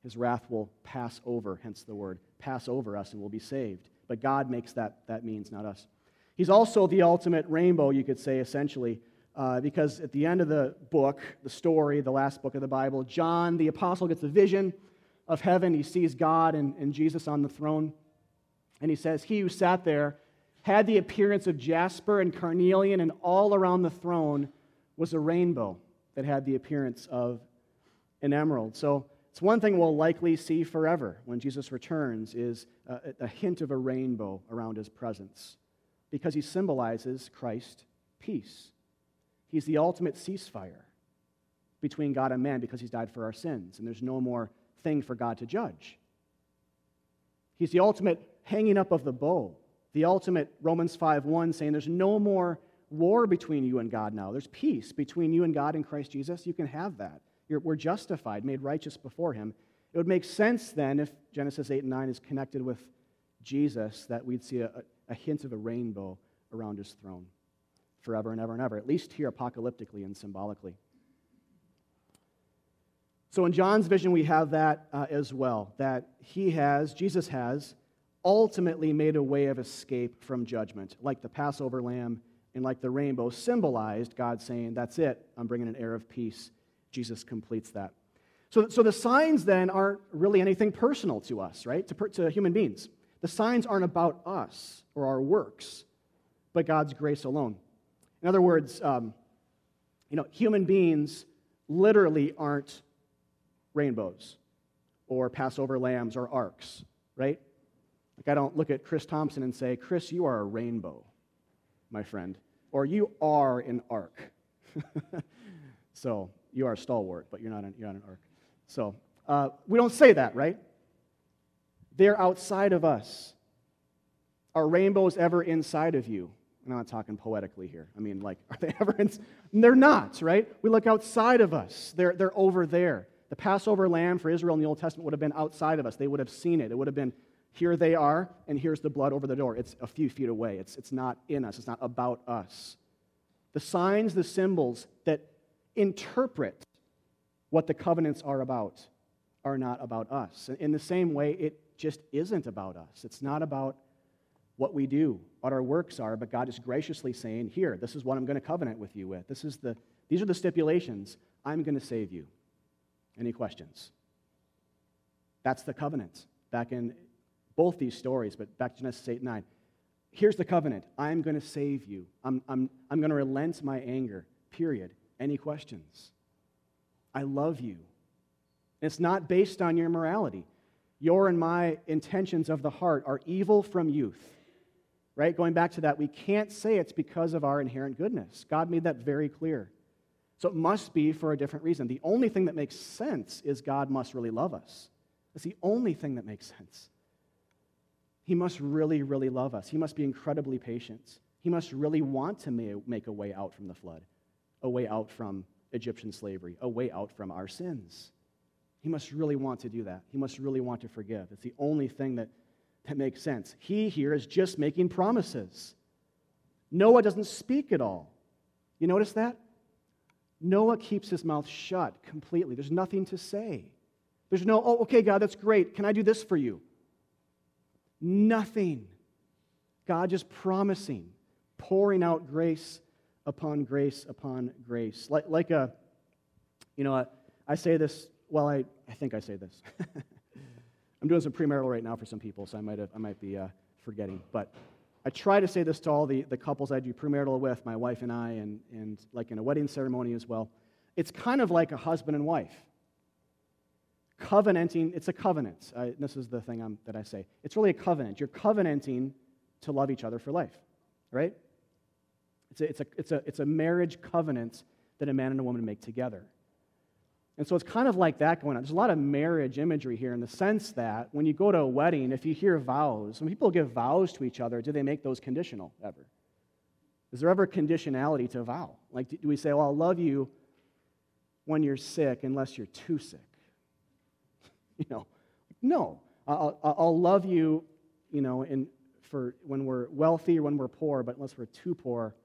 His wrath will pass over, hence the word, pass over us and we'll be saved. But God makes that, that means, not us. He's also the ultimate rainbow, you could say, essentially, uh, because at the end of the book, the story, the last book of the Bible, John, the apostle, gets a vision of heaven. He sees God and, and Jesus on the throne. And he says, He who sat there had the appearance of jasper and carnelian, and all around the throne was a rainbow that had the appearance of an emerald. So it's one thing we'll likely see forever when Jesus returns is a, a hint of a rainbow around his presence because he symbolizes Christ peace. He's the ultimate ceasefire between God and man because he's died for our sins, and there's no more thing for God to judge. He's the ultimate hanging up of the bow, the ultimate Romans 5:1 saying there's no more war between you and God now. There's peace between you and God in Christ Jesus. You can have that. You're, we're justified, made righteous before Him. It would make sense then if Genesis 8 and 9 is connected with Jesus that we'd see a, a hint of a rainbow around His throne forever and ever and ever, at least here apocalyptically and symbolically. So in John's vision, we have that uh, as well, that he has, Jesus has, ultimately made a way of escape from judgment, like the Passover lamb and like the rainbow symbolized God saying, That's it, I'm bringing an air of peace Jesus completes that. So, so the signs then aren't really anything personal to us, right? To, to human beings. The signs aren't about us or our works, but God's grace alone. In other words, um, you know, human beings literally aren't rainbows or Passover lambs or arks, right? Like, I don't look at Chris Thompson and say, Chris, you are a rainbow, my friend, or you are an ark. so, you are a stalwart, but you're not an, you're not an ark. So uh, we don't say that, right? They're outside of us. Are rainbows ever inside of you? I'm not talking poetically here. I mean, like, are they ever in? They're not, right? We look outside of us. They're, they're over there. The Passover lamb for Israel in the Old Testament would have been outside of us. They would have seen it. It would have been, here they are, and here's the blood over the door. It's a few feet away. It's, it's not in us. It's not about us. The signs, the symbols that interpret what the covenants are about are not about us. In the same way, it just isn't about us. It's not about what we do, what our works are, but God is graciously saying, Here, this is what I'm going to covenant with you with. This is the, these are the stipulations. I'm going to save you. Any questions? That's the covenant. Back in both these stories, but back to Genesis 8 9. Here's the covenant I'm going to save you. I'm, I'm, I'm going to relent my anger, period. Any questions? I love you. It's not based on your morality. Your and my intentions of the heart are evil from youth. Right? Going back to that, we can't say it's because of our inherent goodness. God made that very clear. So it must be for a different reason. The only thing that makes sense is God must really love us. That's the only thing that makes sense. He must really, really love us. He must be incredibly patient. He must really want to make a way out from the flood a way out from Egyptian slavery, a way out from our sins. He must really want to do that. He must really want to forgive. It's the only thing that, that makes sense. He here is just making promises. Noah doesn't speak at all. You notice that? Noah keeps his mouth shut completely. There's nothing to say. There's no, oh, okay, God, that's great. Can I do this for you? Nothing. God just promising, pouring out grace upon grace upon grace. Like, like a, you know, I, I say this, well, I, I think I say this. I'm doing some premarital right now for some people, so I might, have, I might be uh, forgetting. But I try to say this to all the, the couples I do premarital with, my wife and I, and, and like in a wedding ceremony as well. It's kind of like a husband and wife. Covenanting, it's a covenant. I, this is the thing I'm, that I say. It's really a covenant. You're covenanting to love each other for life, right? It's a, it's a, it's a, it's a marriage covenant that a man and a woman make together. And so it's kind of like that going on. There's a lot of marriage imagery here in the sense that when you go to a wedding, if you hear vows, when people give vows to each other, do they make those conditional ever? Is there ever conditionality to a vow? Like, do we say, well, I'll love you when you're sick unless you're too sick? You know, no. I'll, I'll love you, you know, in, for when we're wealthy or when we're poor, but unless we're too poor.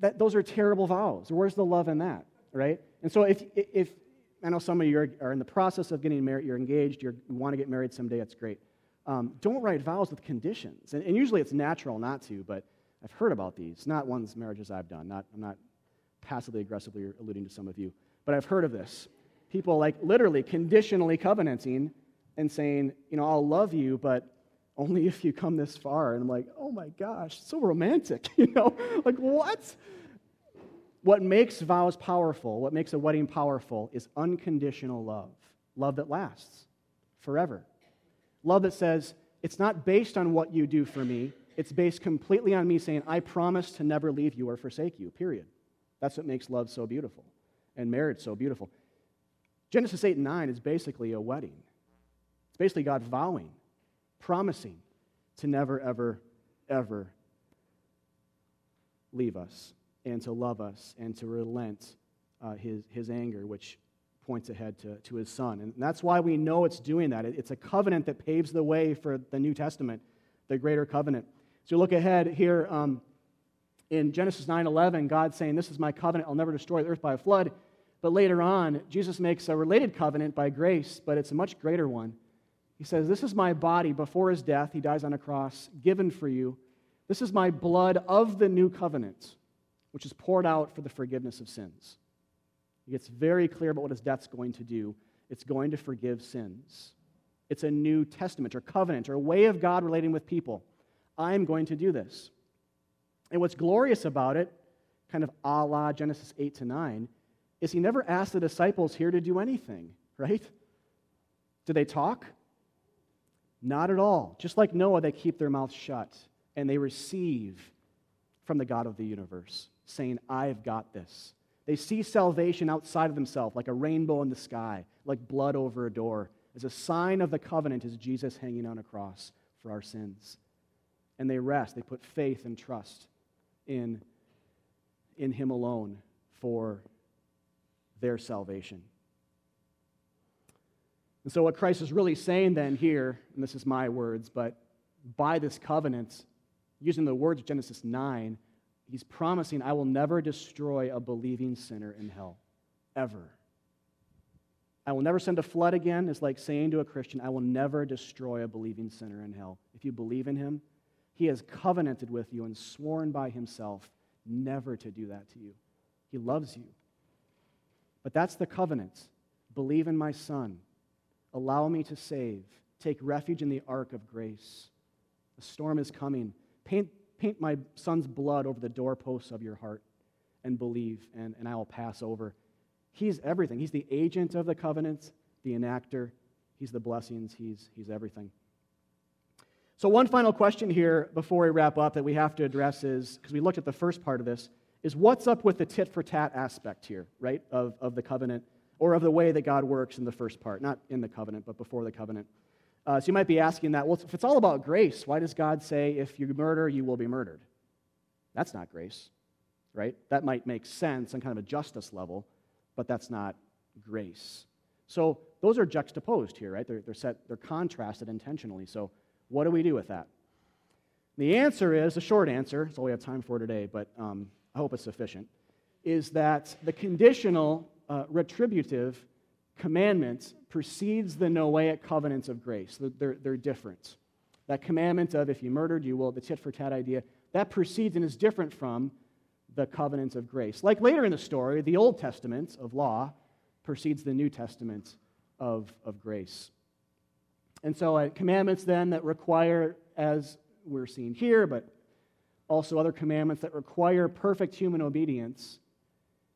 That, those are terrible vows. Where's the love in that, right? And so if, if I know some of you are, are in the process of getting married, you're engaged, you're, you want to get married someday, that's great. Um, don't write vows with conditions. And, and, usually it's natural not to, but I've heard about these. Not ones marriages I've done. Not, I'm not passively aggressively alluding to some of you, but I've heard of this. People like literally conditionally covenanting and saying, you know, I'll love you, but only if you come this far. And I'm like, oh my gosh, so romantic, you know? like, what? What makes vows powerful, what makes a wedding powerful, is unconditional love. Love that lasts forever. Love that says, it's not based on what you do for me, it's based completely on me saying, I promise to never leave you or forsake you, period. That's what makes love so beautiful and marriage so beautiful. Genesis 8 and 9 is basically a wedding. It's basically God vowing, promising to never, ever, ever leave us and to love us and to relent uh, his, his anger, which points ahead to, to his son. And that's why we know it's doing that. It's a covenant that paves the way for the New Testament, the greater covenant. So look ahead here um, in Genesis 9:11, God saying, "This is my covenant; I'll never destroy the earth by a flood." But later on, Jesus makes a related covenant by grace, but it's a much greater one. He says, "This is my body before his death; he dies on a cross, given for you. This is my blood of the new covenant." which is poured out for the forgiveness of sins. He gets very clear about what his death's going to do. It's going to forgive sins. It's a new testament or covenant or a way of God relating with people. I'm going to do this. And what's glorious about it, kind of a la Genesis 8 to 9, is he never asked the disciples here to do anything, right? Do they talk? Not at all. Just like Noah, they keep their mouths shut and they receive from the God of the universe saying, I've got this. They see salvation outside of themselves, like a rainbow in the sky, like blood over a door, as a sign of the covenant is Jesus hanging on a cross for our sins. And they rest, they put faith and trust in, in Him alone for their salvation. And so, what Christ is really saying then here, and this is my words, but by this covenant, using the words of Genesis 9, He's promising, I will never destroy a believing sinner in hell, ever. I will never send a flood again is like saying to a Christian, I will never destroy a believing sinner in hell. If you believe in him, he has covenanted with you and sworn by himself never to do that to you. He loves you. But that's the covenant. Believe in my Son. Allow me to save. Take refuge in the ark of grace. A storm is coming. Paint paint my son's blood over the doorposts of your heart and believe, and, and I will pass over. He's everything. He's the agent of the covenant, the enactor. He's the blessings. He's, he's everything. So, one final question here before we wrap up that we have to address is because we looked at the first part of this is what's up with the tit for tat aspect here, right, of, of the covenant or of the way that God works in the first part, not in the covenant, but before the covenant. Uh, so you might be asking that, well, if it's all about grace, why does God say, if you murder, you will be murdered? That's not grace, right? That might make sense on kind of a justice level, but that's not grace. So those are juxtaposed here, right? They're, they're set, they're contrasted intentionally. So what do we do with that? The answer is, the short answer, it's all we have time for today, but um, I hope it's sufficient, is that the conditional uh, retributive commandment precedes the Noahic covenants of grace. They're, they're different. That commandment of if you murdered, you will, the tit for tat idea, that precedes and is different from the covenants of grace. Like later in the story, the Old Testament of law precedes the New Testament of, of grace. And so, uh, commandments then that require, as we're seeing here, but also other commandments that require perfect human obedience,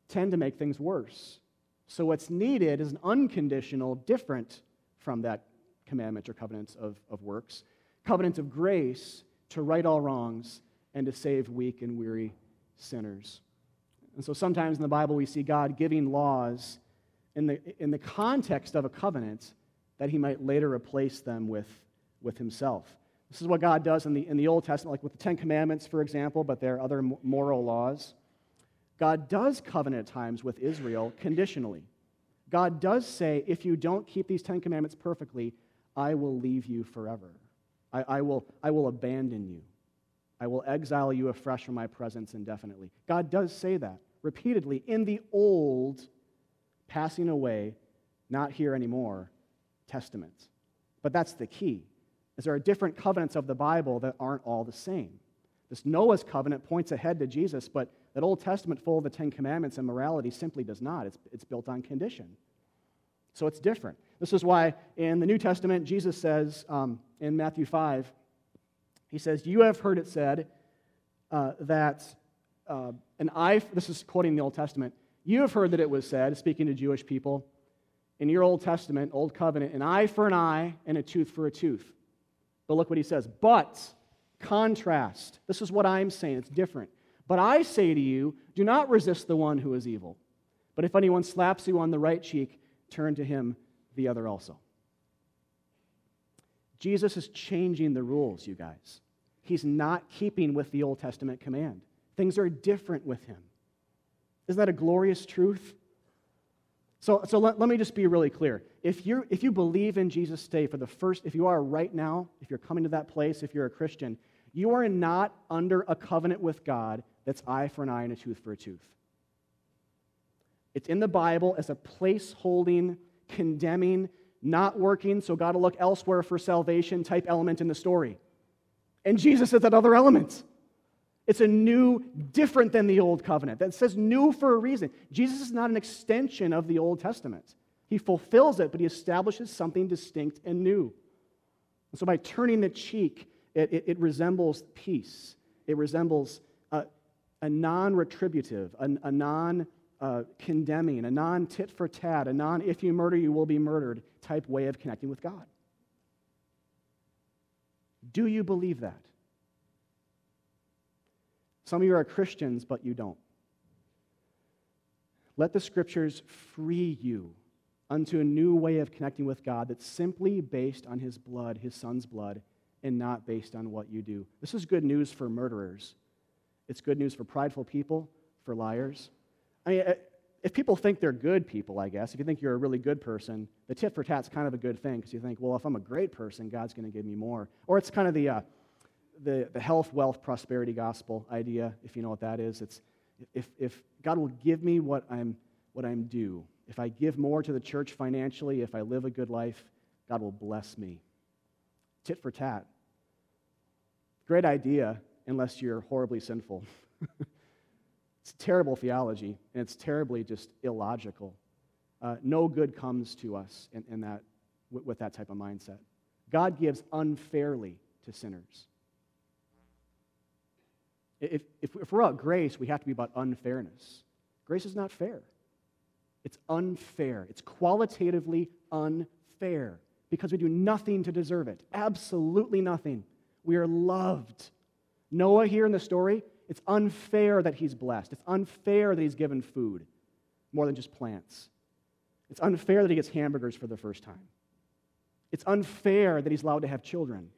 tend to make things worse. So, what's needed is an unconditional, different from that commandment or covenant of, of works, covenant of grace to right all wrongs and to save weak and weary sinners. And so sometimes in the Bible we see God giving laws in the, in the context of a covenant that he might later replace them with, with himself. This is what God does in the, in the Old Testament, like with the Ten Commandments, for example, but there are other moral laws. God does covenant at times with Israel conditionally. God does say, if you don't keep these Ten Commandments perfectly, I will leave you forever. I, I, will, I will abandon you. I will exile you afresh from my presence indefinitely. God does say that repeatedly in the old, passing away, not here anymore, Testament. But that's the key. Is there are different covenants of the Bible that aren't all the same. This Noah's covenant points ahead to Jesus, but that Old Testament full of the Ten Commandments and morality simply does not. It's, it's built on condition. So it's different. This is why in the New Testament, Jesus says um, in Matthew 5, he says, You have heard it said uh, that uh, an eye, this is quoting the Old Testament, you have heard that it was said, speaking to Jewish people, in your Old Testament, Old Covenant, an eye for an eye and a tooth for a tooth. But look what he says. But, contrast. This is what I'm saying. It's different. But I say to you, do not resist the one who is evil. But if anyone slaps you on the right cheek, turn to him the other also. Jesus is changing the rules, you guys. He's not keeping with the Old Testament command. Things are different with him. Isn't that a glorious truth? So, so let, let me just be really clear. If, you if you believe in Jesus today for the first, if you are right now, if you're coming to that place, if you're a Christian, you are not under a covenant with God that's eye for an eye and a tooth for a tooth. It's in the Bible as a place holding, condemning, not working, so God will look elsewhere for salvation type element in the story. And Jesus is that other element. It's a new, different than the old covenant. That says new for a reason. Jesus is not an extension of the Old Testament. He fulfills it, but he establishes something distinct and new. And so by turning the cheek, it, it, it resembles peace. It resembles a, a non retributive, a, a non uh, condemning, a non tit for tat, a non if you murder, you will be murdered type way of connecting with God. Do you believe that? Some of you are Christians, but you don't. Let the scriptures free you unto a new way of connecting with God that's simply based on his blood, his son's blood, and not based on what you do. This is good news for murderers. It's good news for prideful people, for liars. I mean, if people think they're good people, I guess, if you think you're a really good person, the tit for tat's kind of a good thing because you think, well, if I'm a great person, God's going to give me more. Or it's kind of the, uh, the, the health, wealth, prosperity gospel idea, if you know what that is. It's if, if God will give me what I'm, what I'm due, if I give more to the church financially, if I live a good life, God will bless me. Tit for tat. Great idea, unless you're horribly sinful. it's terrible theology, and it's terribly just illogical. Uh, no good comes to us in, in that, with that type of mindset. God gives unfairly to sinners. If, if, we're about grace, we have to be about unfairness. Grace is not fair. It's unfair. It's qualitatively unfair because we do nothing to deserve it. Absolutely nothing. We are loved. Noah, here in the story, it's unfair that he's blessed. It's unfair that he's given food more than just plants. It's unfair that he gets hamburgers for the first time. It's unfair that he's allowed to have children.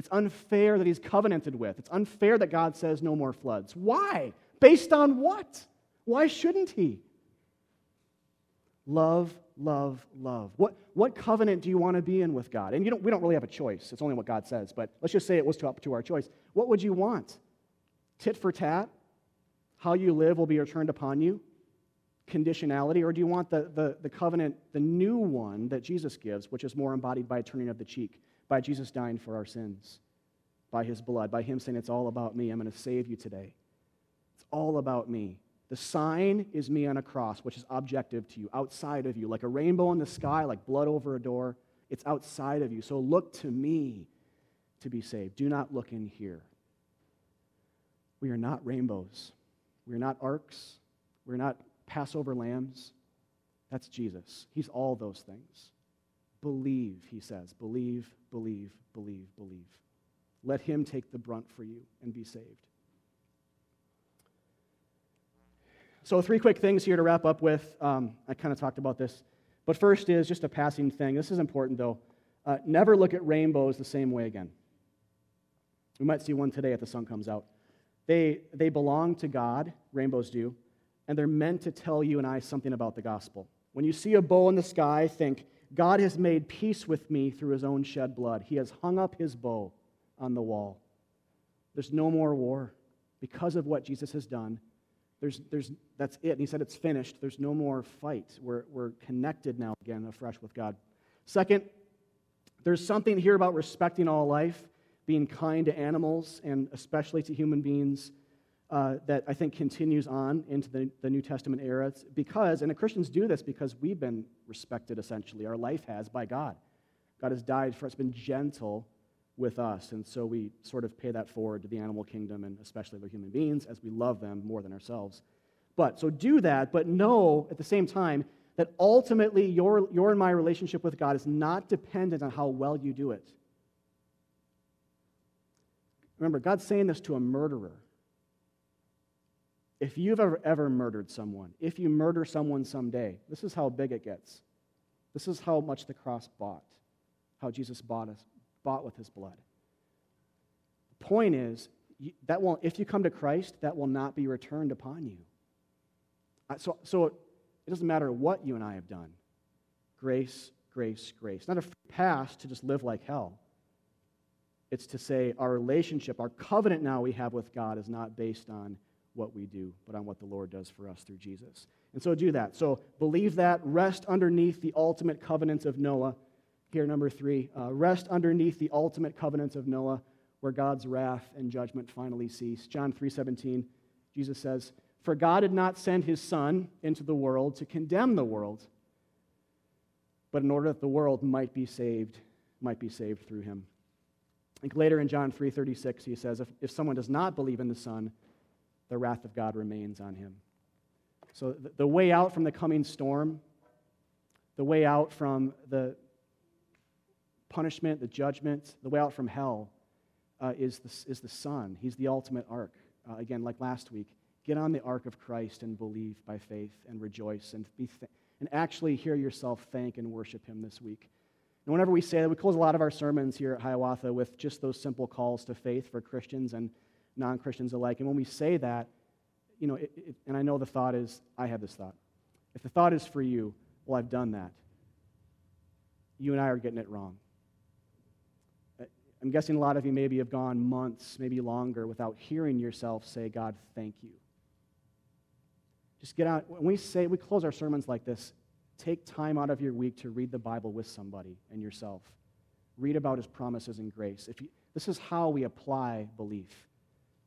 It's unfair that he's covenanted with. It's unfair that God says no more floods. Why? Based on what? Why shouldn't he? Love, love, love. What, what covenant do you want to be in with God? And you don't, we don't really have a choice. It's only what God says. But let's just say it was to, up to our choice. What would you want? Tit for tat? How you live will be returned upon you? Conditionality? Or do you want the, the, the covenant, the new one that Jesus gives, which is more embodied by a turning of the cheek? By Jesus dying for our sins, by his blood, by him saying, It's all about me. I'm going to save you today. It's all about me. The sign is me on a cross, which is objective to you, outside of you, like a rainbow in the sky, like blood over a door. It's outside of you. So look to me to be saved. Do not look in here. We are not rainbows. We are not arks. We're not Passover lambs. That's Jesus. He's all those things. Believe, he says. Believe, believe, believe, believe. Let him take the brunt for you and be saved. So, three quick things here to wrap up with. Um, I kind of talked about this. But first is just a passing thing. This is important, though. Uh, never look at rainbows the same way again. We might see one today if the sun comes out. They, they belong to God, rainbows do, and they're meant to tell you and I something about the gospel. When you see a bow in the sky, think, God has made peace with me through his own shed blood. He has hung up his bow on the wall. There's no more war because of what Jesus has done. There's, there's, that's it. And he said it's finished. There's no more fight. We're, we're connected now again afresh with God. Second, there's something here about respecting all life, being kind to animals, and especially to human beings, uh, that I think continues on into the, the New Testament era. It's because, and the Christians do this because we've been respected essentially. Our life has by God. God has died for us, been gentle with us. And so we sort of pay that forward to the animal kingdom and especially the human beings as we love them more than ourselves. But so do that, but know at the same time that ultimately your, your and my relationship with God is not dependent on how well you do it. Remember, God's saying this to a murderer. If you've ever, ever murdered someone, if you murder someone someday, this is how big it gets. This is how much the cross bought, how Jesus bought us, bought with his blood. The point is, that will, if you come to Christ, that will not be returned upon you. So, so it doesn't matter what you and I have done. Grace, grace, grace. Not a pass to just live like hell. It's to say our relationship, our covenant now we have with God is not based on what we do, but on what the Lord does for us through Jesus. And so do that. So believe that. Rest underneath the ultimate covenants of Noah. Here, number three, uh, rest underneath the ultimate covenants of Noah, where God's wrath and judgment finally cease. John 3:17, Jesus says, "For God did not send his son into the world to condemn the world, but in order that the world might be saved, might be saved through him." Think later in John 3:36 he says, if, if someone does not believe in the Son, the wrath of God remains on him. So the, way out from the coming storm, the way out from the punishment, the judgment, the way out from hell uh, is, the, is the Son. He's the ultimate ark. Uh, again, like last week, get on the ark of Christ and believe by faith and rejoice and, be th- and actually hear yourself thank and worship Him this week. And whenever we say that, we close a lot of our sermons here at Hiawatha with just those simple calls to faith for Christians and non Christians alike. And when we say that, you know, it, it, and I know the thought is, I have this thought. If the thought is for you, well, I've done that. You and I are getting it wrong. I'm guessing a lot of you maybe have gone months, maybe longer, without hearing yourself say, God, thank you. Just get out. When we say, we close our sermons like this, take time out of your week to read the Bible with somebody and yourself. Read about his promises and grace. If you, this is how we apply belief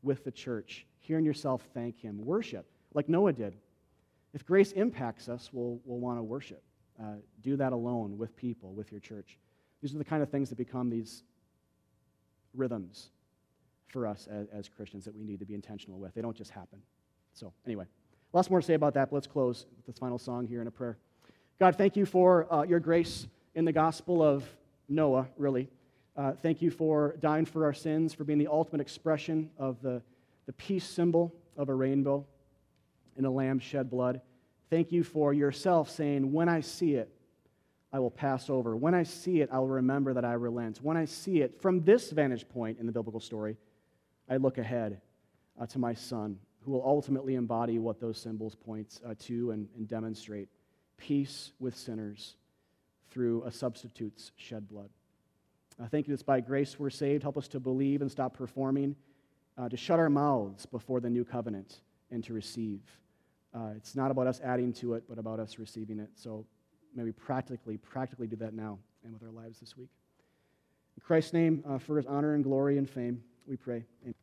with the church. Hearing yourself thank Him. Worship, like Noah did. If grace impacts us, we'll, we'll want to worship. Uh, do that alone with people, with your church. These are the kind of things that become these rhythms for us as, as Christians that we need to be intentional with. They don't just happen. So, anyway, lots more to say about that, but let's close with this final song here in a prayer. God, thank you for uh, your grace in the gospel of Noah, really. Uh, thank you for dying for our sins, for being the ultimate expression of the, the peace symbol of a rainbow and a lamb shed blood. Thank you for yourself saying, When I see it, I will pass over. When I see it, I will remember that I relent. When I see it, from this vantage point in the biblical story, I look ahead uh, to my son, who will ultimately embody what those symbols point uh, to and, and demonstrate peace with sinners through a substitute's shed blood. I thank you it's by grace we're saved. Help us to believe and stop performing, uh, to shut our mouths before the new covenant and to receive. Uh, it's not about us adding to it, but about us receiving it. So may we practically, practically do that now and with our lives this week. In Christ's name, uh, for his honor and glory and fame, we pray. Amen.